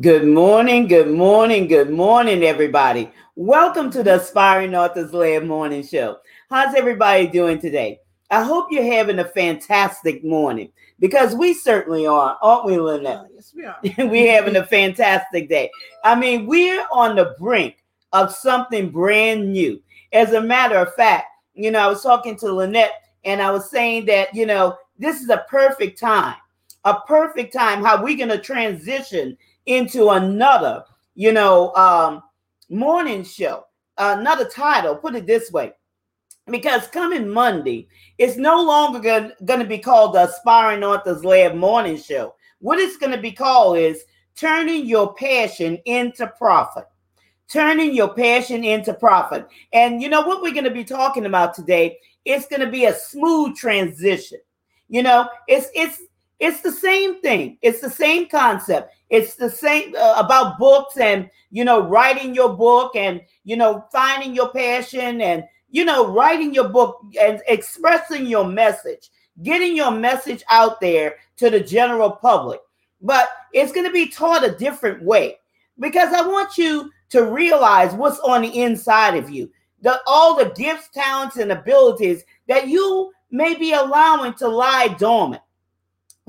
Good morning, good morning, good morning, everybody. Welcome to the Aspiring Authors Lab Morning Show. How's everybody doing today? I hope you're having a fantastic morning because we certainly are, aren't we, Lynette? Oh, yes, we are. we're having a fantastic day. I mean, we're on the brink of something brand new. As a matter of fact, you know, I was talking to Lynette and I was saying that, you know, this is a perfect time, a perfect time how we're going to transition into another, you know, um, morning show, another title. Put it this way. Because coming Monday, it's no longer going to be called the Aspiring Authors Lab Morning Show. What it's going to be called is turning your passion into profit. Turning your passion into profit. And you know what we're going to be talking about today? It's going to be a smooth transition. You know, it's it's it's the same thing. It's the same concept. It's the same uh, about books and, you know, writing your book and, you know, finding your passion and, you know, writing your book and expressing your message, getting your message out there to the general public. But it's going to be taught a different way because I want you to realize what's on the inside of you, the all the gifts, talents, and abilities that you may be allowing to lie dormant.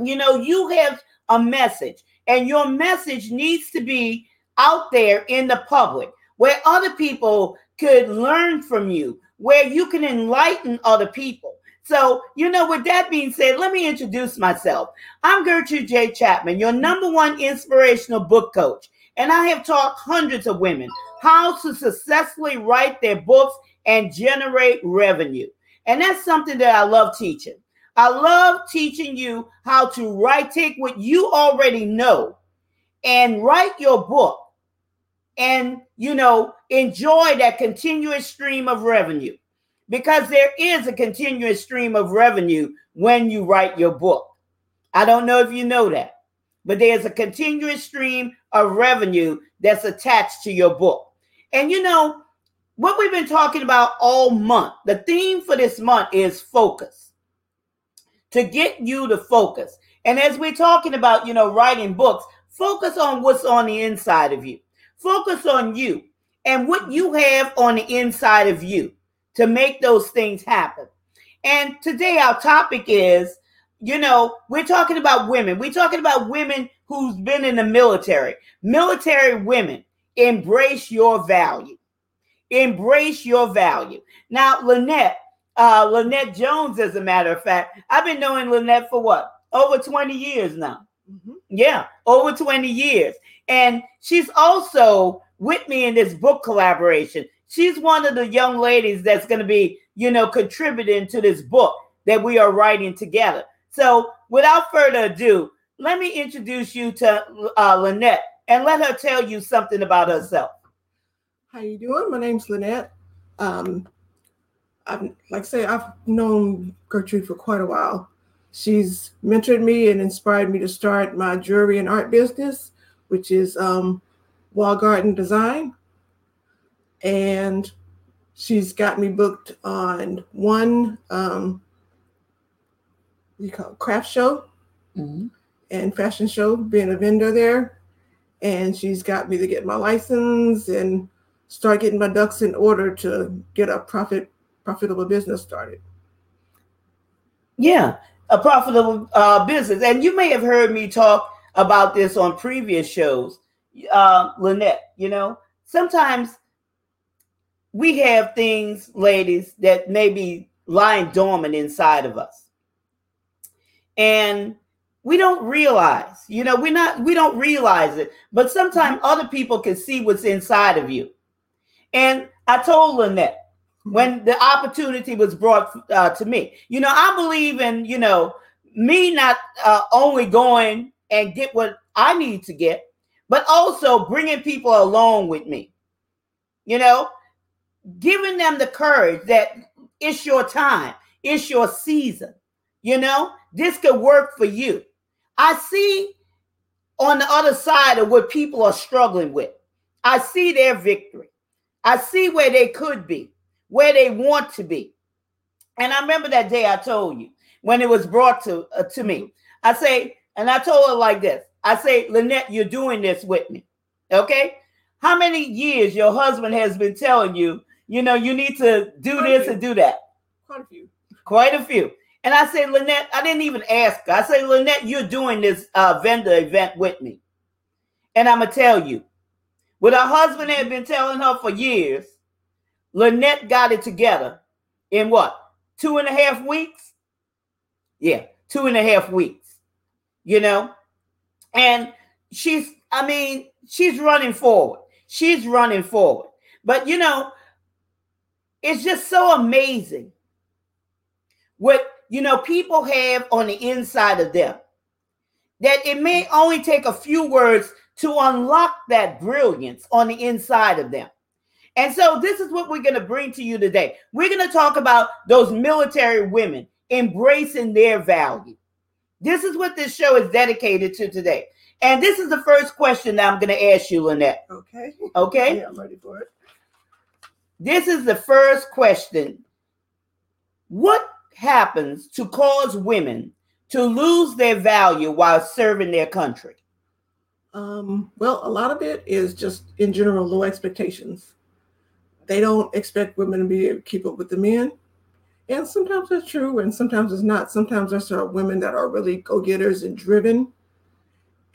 You know, you have a message, and your message needs to be out there in the public where other people could learn from you, where you can enlighten other people. So, you know, with that being said, let me introduce myself. I'm Gertrude J. Chapman, your number one inspirational book coach, and I have taught hundreds of women how to successfully write their books and generate revenue. And that's something that I love teaching. I love teaching you how to write, take what you already know and write your book and, you know, enjoy that continuous stream of revenue because there is a continuous stream of revenue when you write your book. I don't know if you know that, but there's a continuous stream of revenue that's attached to your book. And, you know, what we've been talking about all month, the theme for this month is focus to get you to focus. And as we're talking about, you know, writing books, focus on what's on the inside of you. Focus on you and what you have on the inside of you to make those things happen. And today our topic is, you know, we're talking about women. We're talking about women who's been in the military. Military women, embrace your value. Embrace your value. Now, Lynette, uh, Lynette Jones, as a matter of fact. I've been knowing Lynette for what? Over 20 years now. Mm-hmm. Yeah, over 20 years. And she's also with me in this book collaboration. She's one of the young ladies that's going to be, you know, contributing to this book that we are writing together. So, without further ado, let me introduce you to uh, Lynette and let her tell you something about herself. How you doing? My name's Lynette. Um, I've, like I say, I've known Gertrude for quite a while. She's mentored me and inspired me to start my jewelry and art business, which is um, Wall Garden Design. And she's got me booked on one um, you call it, craft show mm-hmm. and fashion show, being a vendor there. And she's got me to get my license and start getting my ducks in order to get a profit profitable business started. Yeah, a profitable uh, business. And you may have heard me talk about this on previous shows, uh, Lynette. You know, sometimes we have things, ladies, that may be lying dormant inside of us. And we don't realize, you know, we're not, we don't realize it, but sometimes other people can see what's inside of you. And I told Lynette, when the opportunity was brought uh, to me. You know, I believe in, you know, me not uh, only going and get what I need to get, but also bringing people along with me. You know, giving them the courage that it's your time, it's your season. You know, this could work for you. I see on the other side of what people are struggling with. I see their victory. I see where they could be where they want to be. And I remember that day I told you when it was brought to uh, to me. I say, and I told her like this: I say, Lynette, you're doing this with me. Okay. How many years your husband has been telling you, you know, you need to do Quite this and do that? Quite a few. Quite a few. And I say, Lynette, I didn't even ask her. I say, Lynette, you're doing this uh, vendor event with me. And I'm going to tell you, what her husband had been telling her for years, Lynette got it together in what? Two and a half weeks? Yeah, two and a half weeks. You know? And she's, I mean, she's running forward. She's running forward. But, you know, it's just so amazing what you know people have on the inside of them that it may only take a few words to unlock that brilliance on the inside of them and so this is what we're going to bring to you today we're going to talk about those military women embracing their value this is what this show is dedicated to today and this is the first question that i'm going to ask you lynette Okay. okay Yeah, I'm ready for it. this is the first question. What happens to cause women to lose their value while serving their country? Um, well, a lot of it is just in general low expectations. They don't expect women to be able to keep up with the men. And sometimes that's true, and sometimes it's not. Sometimes there's are women that are really go-getters and driven.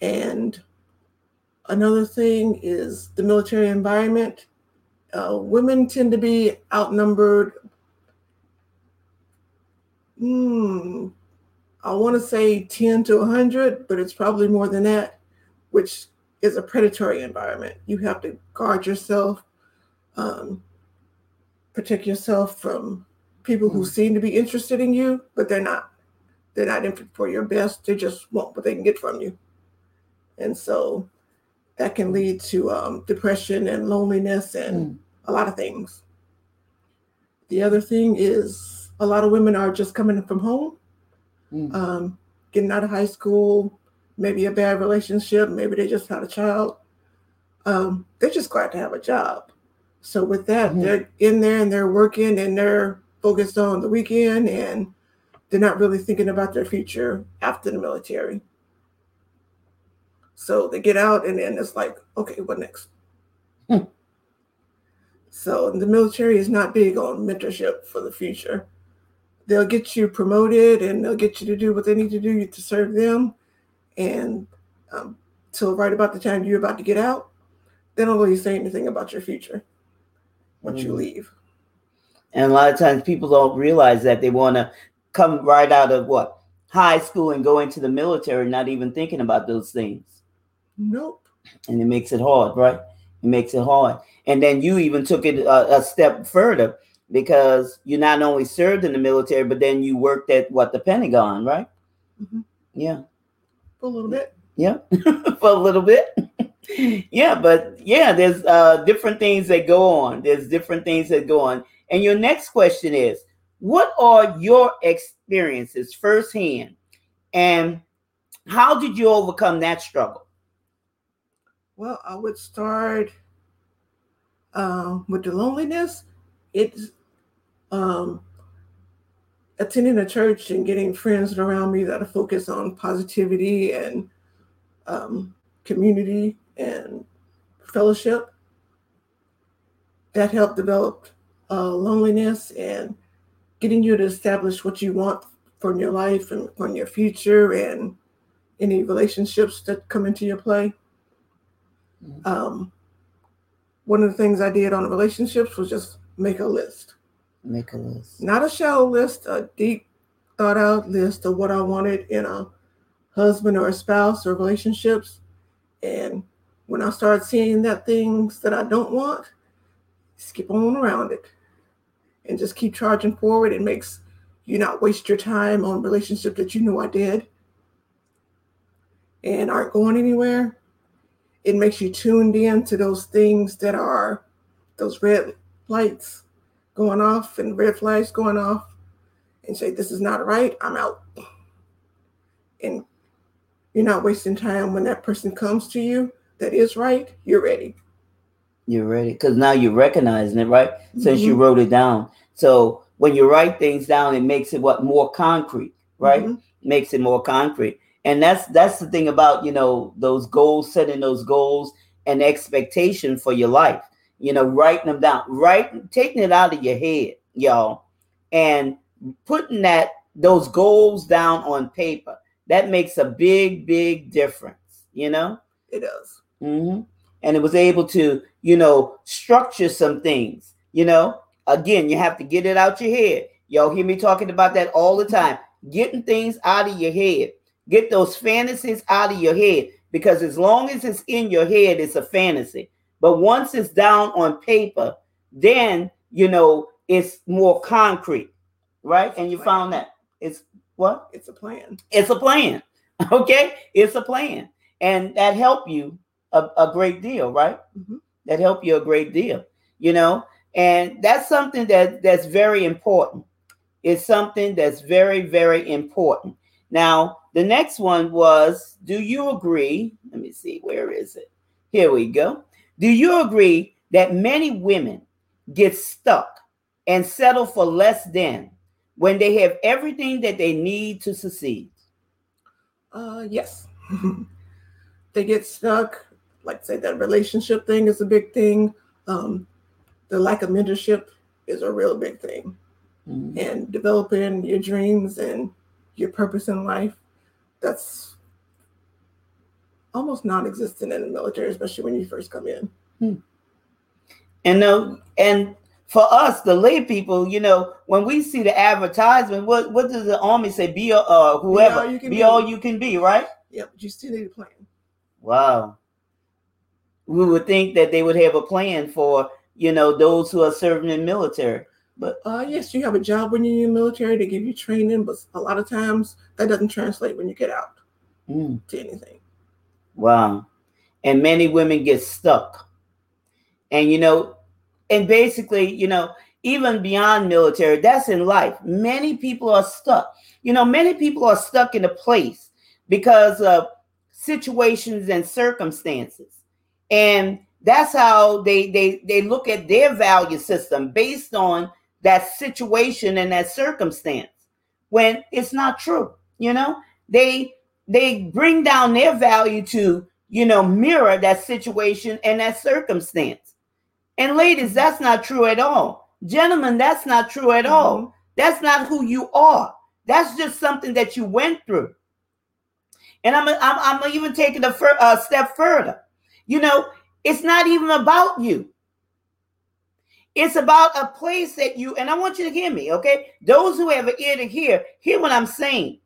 And another thing is the military environment. Uh, women tend to be outnumbered. Hmm, I want to say 10 to 100, but it's probably more than that which is a predatory environment. You have to guard yourself, um, protect yourself from people who Mm. seem to be interested in you, but they're not. They're not in for your best. They just want what they can get from you. And so that can lead to um, depression and loneliness and a lot of things. The other thing is a lot of women are just coming from home, Mm. um, getting out of high school, maybe a bad relationship, maybe they just had a child. Um, they're just glad to have a job. So with that, Mhm. they're in there and they're working and they're focused on the weekend and they're not really thinking about their future after the military. So they get out and then it's like, okay, what next? Hmm. So the military is not big on mentorship for the future. They'll get you promoted and they'll get you to do what they need to do to serve them. And um, till right about the time you're about to get out, they don't really say anything about your future once you Mhm. leave. And a lot of times people don't realize that they want to come right out of what? High school and go into the military, not even thinking about those things. Nope. And it makes it hard, right? It makes it hard. And then you even took it a, a step further because you not only served in the military, but then you worked at what? The Pentagon, right? Mhm. Yeah. For a little bit. Yeah, for a little bit. Yeah, but yeah, there's uh, different things that go on. There's different things that go on. And your next question is what are your experiences firsthand? And how did you overcome that struggle? Well, I would start um, with the loneliness. It's um, attending a church and getting friends around me that are focused on positivity and um, community and fellowship. That helped develop uh, loneliness and getting you to establish what you want from your life and from your future and any relationships that come into your play. Um, one of the things I did on relationships was just make a list, Make a list. not a shallow list, a deep, thought out list of what I wanted in a husband or a spouse or relationships. And when I start seeing that things that I don't want, skip on around it and just keep charging forward. It makes you not waste your time on relationships that you know I did and aren't going anywhere. It makes you tuned in to those things that are those red lights going off and red flags going off and say this is not right. I'm out. And you're not wasting time when that person comes to you that is right you're ready You're ready because now you're recognizing it, right? Since you Mhm. wrote it down. So when you write things down, it makes it what more concrete, right? Mhm. Makes it more concrete. And that's that's the thing about you know those goals, setting those goals and expectation for your life. You know, writing them down, right, taking it out of your head, y'all, and putting that those goals down on paper. That makes a big, big difference. You know, it does. Mm-hmm. And it was able to, you know, structure some things. You know, again, you have to get it out your head. Y'all hear me talking about that all the time. Getting things out of your head. Get those fantasies out of your head because as long as it's in your head, it's a fantasy. But once it's down on paper, then you know it's more concrete, right? And you found that it's what? It's a plan. It's a plan. Okay, it's a plan, and that helped you a, a great deal, right? Mm-hmm. That help you a great deal, you know. And that's something that that's very important. It's something that's very very important. Now, the next one was, do you agree? Let me see, where is it? Here we go. Do you agree that many women get stuck and settle for less than when they have everything that they need to succeed? Uh, yes. they get stuck. Like say that relationship thing is a big thing. Um, the lack of mentorship is a real big thing. Mm-hmm. And developing your dreams and your purpose in life, that's almost non-existent in the military, especially when you first come in. Hmm. And no, and for us, the lay people, you know, when we see the advertisement, what what does the army say? Be uh whoever, be all you can be, all you can be right? Yep, you still need a plan. Wow. We would think that they would have a plan for you know those who are serving in military. But uh, yes, you have a job when you're in the military. They give you training, but a lot of times that doesn't translate when you get out mm. to anything. Wow. And many women get stuck. And, you know, and basically, you know, even beyond military, that's in life. Many people are stuck. You know, many people are stuck in a place because of situations and circumstances. And that's how they they they look at their value system based on that situation and that circumstance when it's not true you know? They they bring down their value to you know mirror that situation and that circumstance. And ladies that's not true at all. Gentlemen that's not true at mm-hmm. all that's not who you are. That's just something that you went through. And i'm i'm, I'm even taking a, fir- a step further you know it's not even about you it's about a place that you, and I want you to hear me, okay? Those who have an ear to hear, hear what I'm saying,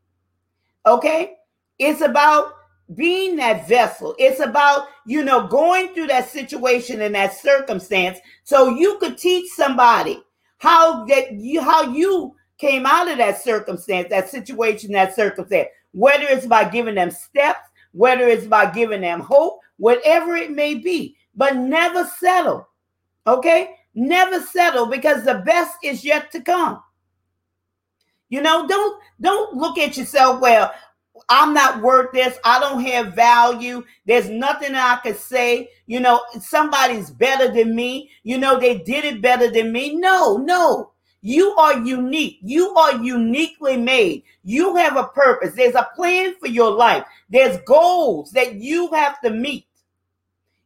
okay? It's about being that vessel. It's about, you know, going through that situation and that circumstance so you could teach somebody how that you how you came out of that circumstance, that situation, that circumstance, whether it's by giving them steps, whether it's by giving them hope, whatever it may be, but never settle. Okay? Never settle because the best is yet to come. You know, don't don't look at yourself, well, I'm not worth this. I don't have value. There's nothing I could say. You know, somebody's better than me. You know, they did it better than me. No, no. You are unique. You are uniquely made. You have a purpose. There's a plan for your life. There's goals that you have to meet.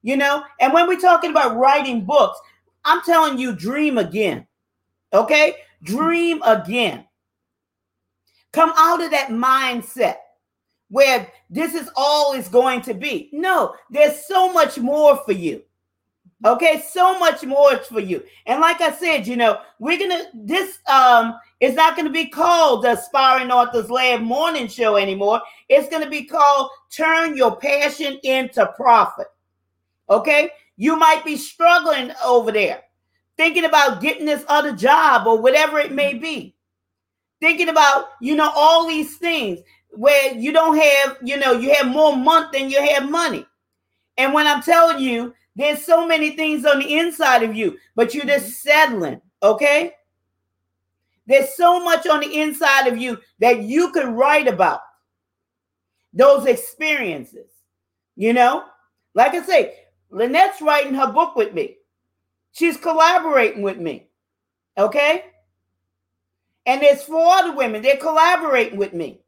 You know, and when we're talking about writing books, I'm telling you, dream again. Okay? Dream again. Come out of that mindset where this is all is going to be. No, there's so much more for you. Okay, so much more for you. And like I said, you know, we're gonna this um is not gonna be called the Aspiring Authors Lab morning show anymore. It's gonna be called Turn Your Passion into Profit. Okay, you might be struggling over there, thinking about getting this other job or whatever it may be. Thinking about, you know, all these things where you don't have, you know, you have more month than you have money. And when I'm telling you, there's so many things on the inside of you, but you're just mm-hmm. settling, okay? There's so much on the inside of you that you could write about those experiences, you know? Like I say, Lynette's writing her book with me. She's collaborating with me. Okay? And there's four other women, they're collaborating with me.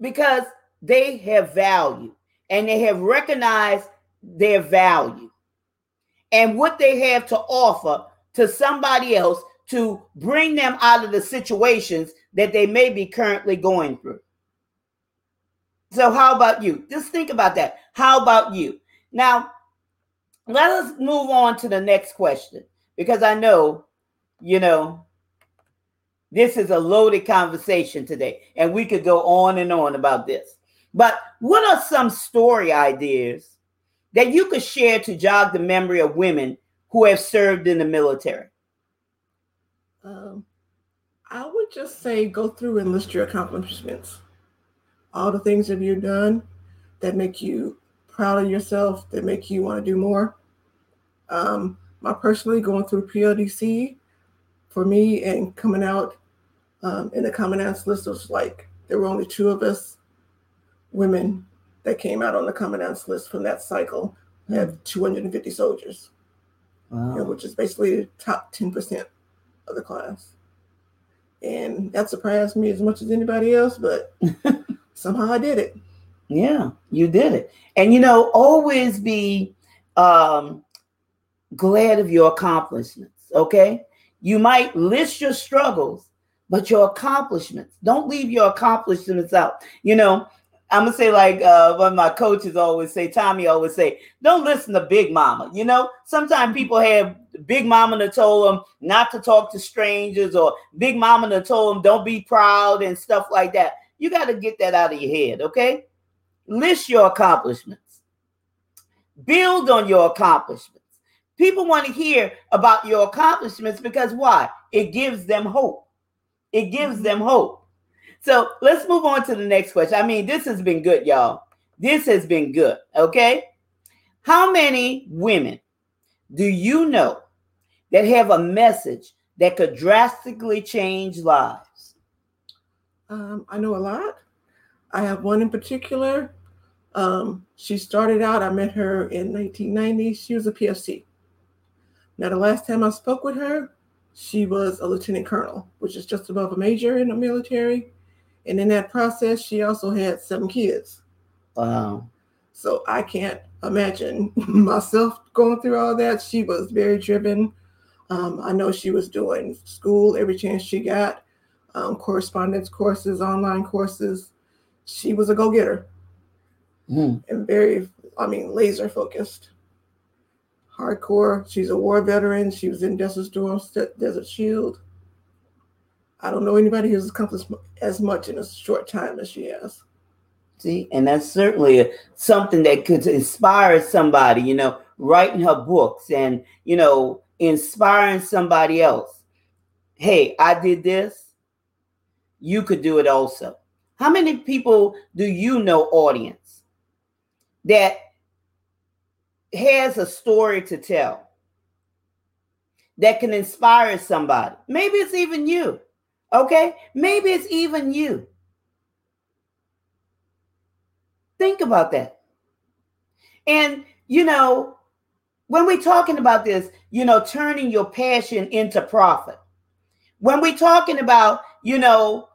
because they have value and they have recognized their value and what they have to offer to somebody else to bring them out of the situations that they may be currently going through. So, how about you? Just think about that. How about you? Now, let us move on to the next question because I know, you know, this is a loaded conversation today, and we could go on and on about this. But what are some story ideas that you could share to jog the memory of women who have served in the military? Um, I would just say go through and list your accomplishments. All the things that you've done that make you proud of yourself, that make you want to do more. Um, my personally going through PLDC for me and coming out um, in the commandant's list was like there were only two of us women that came out on the commandant's list from that cycle. We had 250 soldiers, wow. you know, which is basically the top 10% of the class. And that surprised me as much as anybody else, but somehow I did it. Yeah, you did it. And you know, always be um, glad of your accomplishments. Okay. You might list your struggles, but your accomplishments, don't leave your accomplishments out. You know, I'm gonna say like uh, one of my coaches always say, Tommy always say, don't listen to Big Mama. You know, sometimes people have Big Mama that told them not to talk to strangers, or Big Mama that told them don't be proud and stuff like that. You got to get that out of your head, okay? List your accomplishments. Build on your accomplishments. People want to hear about your accomplishments because why? It gives them hope. It gives mm-hmm. them hope. So let's move on to the next question. I mean, this has been good, y'all. This has been good. Okay. How many women do you know that have a message that could drastically change lives? Um, I know a lot. I have one in particular. Um, she started out, I met her in 1990. She was a PFC. Now, the last time I spoke with her, she was a lieutenant colonel, which is just above a major in the military. And in that process, she also had seven kids. Wow. So I can't imagine myself going through all that. She was very driven. Um, I know she was doing school every chance she got, um, correspondence courses, online courses. She was a go getter mm. and very, I mean, laser focused. Hardcore. She's a war veteran. She was in Desert Storm, Desert Shield. I don't know anybody who's accomplished as much in a short time as she has. See, and that's certainly something that could inspire somebody, you know, writing her books and, you know, inspiring somebody else. Hey, I did this. You could do it also. How many people do you know, audience, that has a story to tell that can inspire somebody? Maybe it's even you. Okay? Maybe it's even you. Think about that. And, you know, when we're talking about this, you know, turning your passion into profit, when we're talking about, you know,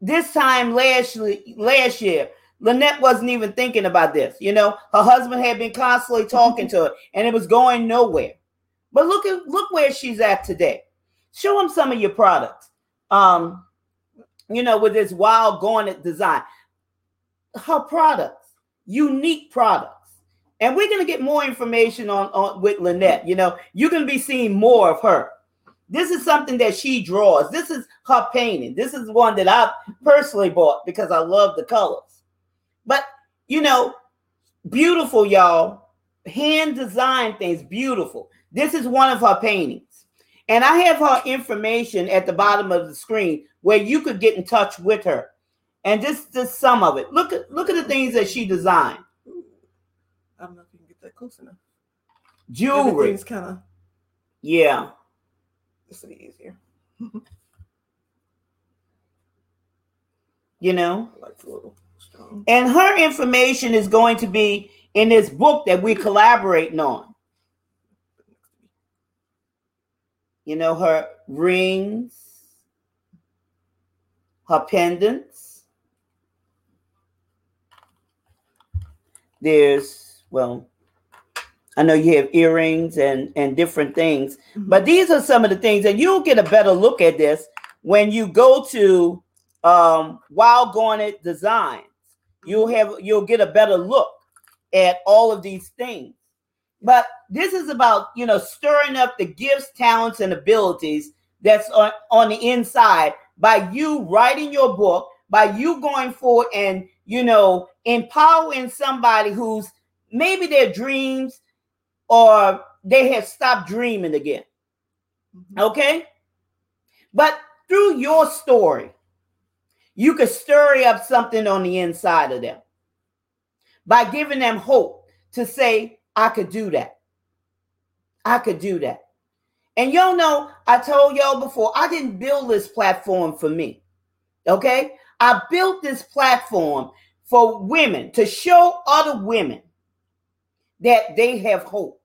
this time last, last year, Lynette wasn't even thinking about this. You know, her husband had been constantly talking mm-hmm. to her and it was going nowhere. But look at look where she's at today. Show him some of your products um, you know, with this wild garnet design. Her products, unique products. And we're to get more information on, on with Lynette. You know, you're to be seeing more of her. This is something that she draws. This is her painting. This is one that I personally bought because I love the colors. But, you know, beautiful, y'all. Hand designed things, beautiful. This is one of her paintings. And I have her information at the bottom of the screen where you could get in touch with her. And just, just some of it. Look at look at the things that she designed. I don't know if you can get that close enough. Jewelry. Kind of yeah. This will be easier. you know. And her information is going to be in this book that we're collaborating on. You know, her rings, her pendants. There's, well, I know you have earrings and, and different things, mm-hmm. but these are some of the things, and you'll get a better look at this when you go to um, Wild Garnet Designs. You'll have you'll get a better look at all of these things. But this is about you know stirring up the gifts, talents, and abilities that's on, on the inside by you writing your book, by you going forward and you know empowering somebody who's maybe their dreams or they have stopped dreaming again. Mm-hmm. Okay? But through your story, you could stir up something on the inside of them by giving them hope to say, I could do that. I could do that. And y'all know, I told y'all before, I didn't build this platform for me. Okay? I built this platform for women to show other women that they have hope,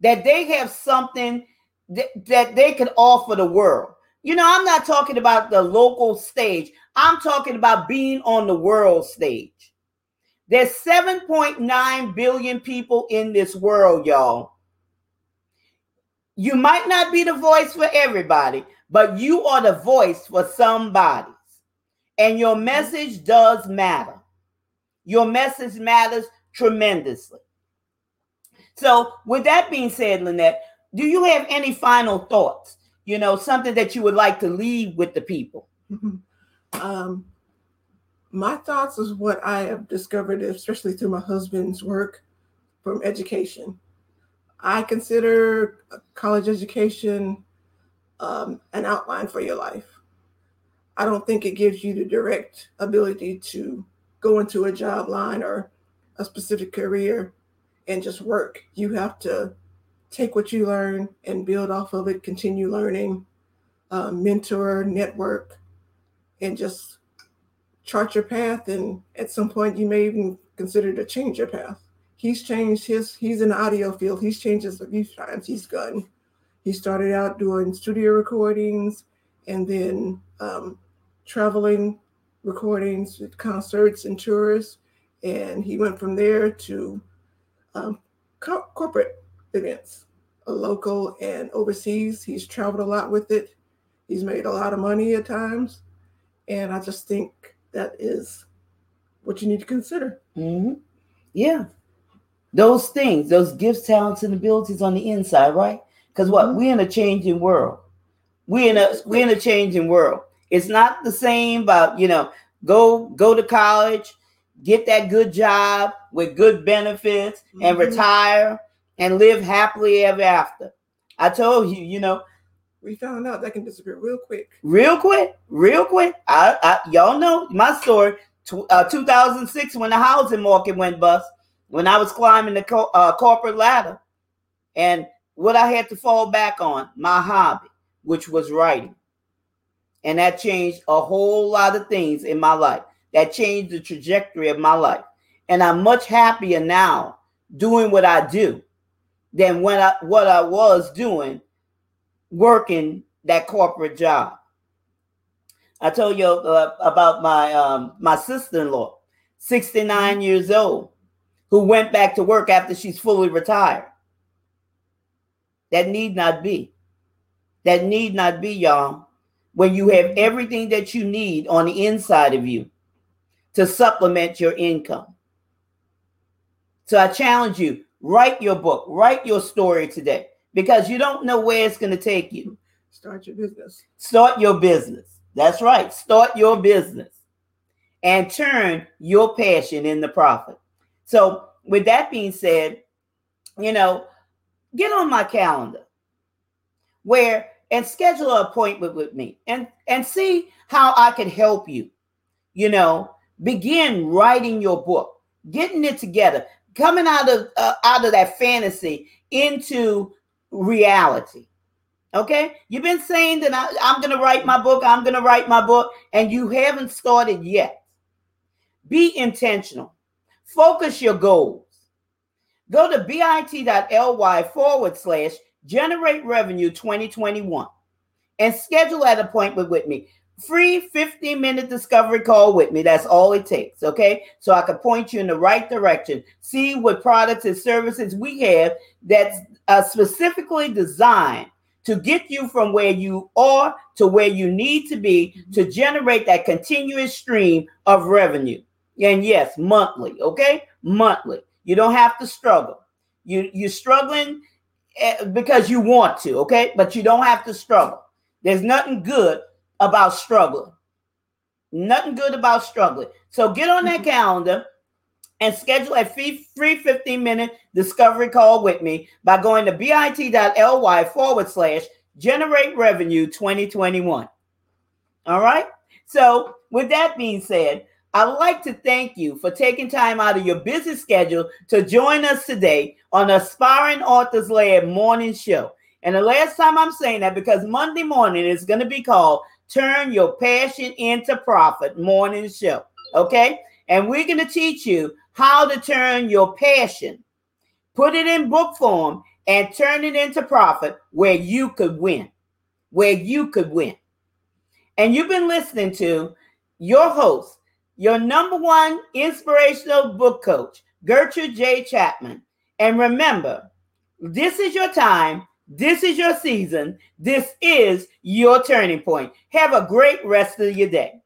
that they have something that, that they can offer the world. You know, I'm not talking about the local stage, I'm talking about being on the world stage. There's 7.9 billion people in this world, y'all. You might not be the voice for everybody, but you are the voice for somebody. And your message does matter. Your message matters tremendously. So, with that being said, Lynette, do you have any final thoughts? You know, something that you would like to leave with the people? Um, my thoughts is what I have discovered, especially through my husband's work from education. I consider college education um, an outline for your life. I don't think it gives you the direct ability to go into a job line or a specific career and just work. You have to take what you learn and build off of it, continue learning, uh, mentor, network, and just chart your path. And at some point, you may even consider to change your path. He's changed his, he's in the audio field. He's changed his a few times. He's gone. He started out doing studio recordings and then um, traveling recordings with concerts and tours. And he went from there to um, co- corporate events, local and overseas. He's traveled a lot with it. He's made a lot of money at times. And I just think that is what you need to consider. Mm-hmm. Yeah. Those things, those gifts, talents, and abilities on the inside, right? Because what? Mm-hmm. We're in a changing world. We're in a we're in a changing world. It's not the same about, you know, go go to college, get that good job with good benefits mm-hmm. and retire and live happily ever after. I told you, you know, we found out that can disappear real quick. Real quick, real quick. I, I y'all know my story. uh, 2006 when the housing market went bust, when I was climbing the co- uh, corporate ladder, and what I had to fall back on my hobby, which was writing, and that changed a whole lot of things in my life. That changed the trajectory of my life, and I'm much happier now doing what I do than when I what I was doing working that corporate job. I told you uh, about my um, my sister-in-law, 69 mm-hmm. years old, who went back to work after she's fully retired. That need not be. That need not be, y'all, when you have everything that you need on the inside of you to supplement your income. So I challenge you, write your book, write your story today because you don't know where it's going to take you. Start your business. Start your business. That's right. Start your business and turn your passion into profit. So, with that being said, you know, get on my calendar where and schedule an appointment with me and and see how I can help you. You know, begin writing your book, getting it together, coming out of uh, out of that fantasy into reality. Okay, you've been saying that I, I'm going to write my book, I'm going to write my book, and you haven't started yet. Be intentional, focus your goals. Go to bit.ly forward slash generate revenue 2021 and schedule that appointment with me. Free 15 minute discovery call with me. That's all it takes. Okay. So I can point you in the right direction, see what products and services we have that's uh, specifically designed to get you from where you are to where you need to be to generate that continuous stream of revenue. And yes, monthly. Okay. Monthly. You don't have to struggle. You, you're struggling eh, because you want to. Okay. But you don't have to struggle. There's nothing good about struggling. Nothing good about struggling. So get on that mm-hmm. calendar and schedule a free, free 15 minute discovery call with me by going to bit.ly forward slash generate revenue 2021. All right. So, with that being said, I'd like to thank you for taking time out of your busy schedule to join us today on Aspiring Authors Lab morning show. And the last time I'm saying that because Monday morning is going to be called Turn Your Passion into Profit morning show. Okay. And we're going to teach you how to turn your passion, put it in book form, and turn it into profit where you could win. Where you could win. And you've been listening to your host, your number one inspirational book coach, Gertrude J. Chapman. And remember, this is your time this is your season. This is your turning point. Have a great rest of your day.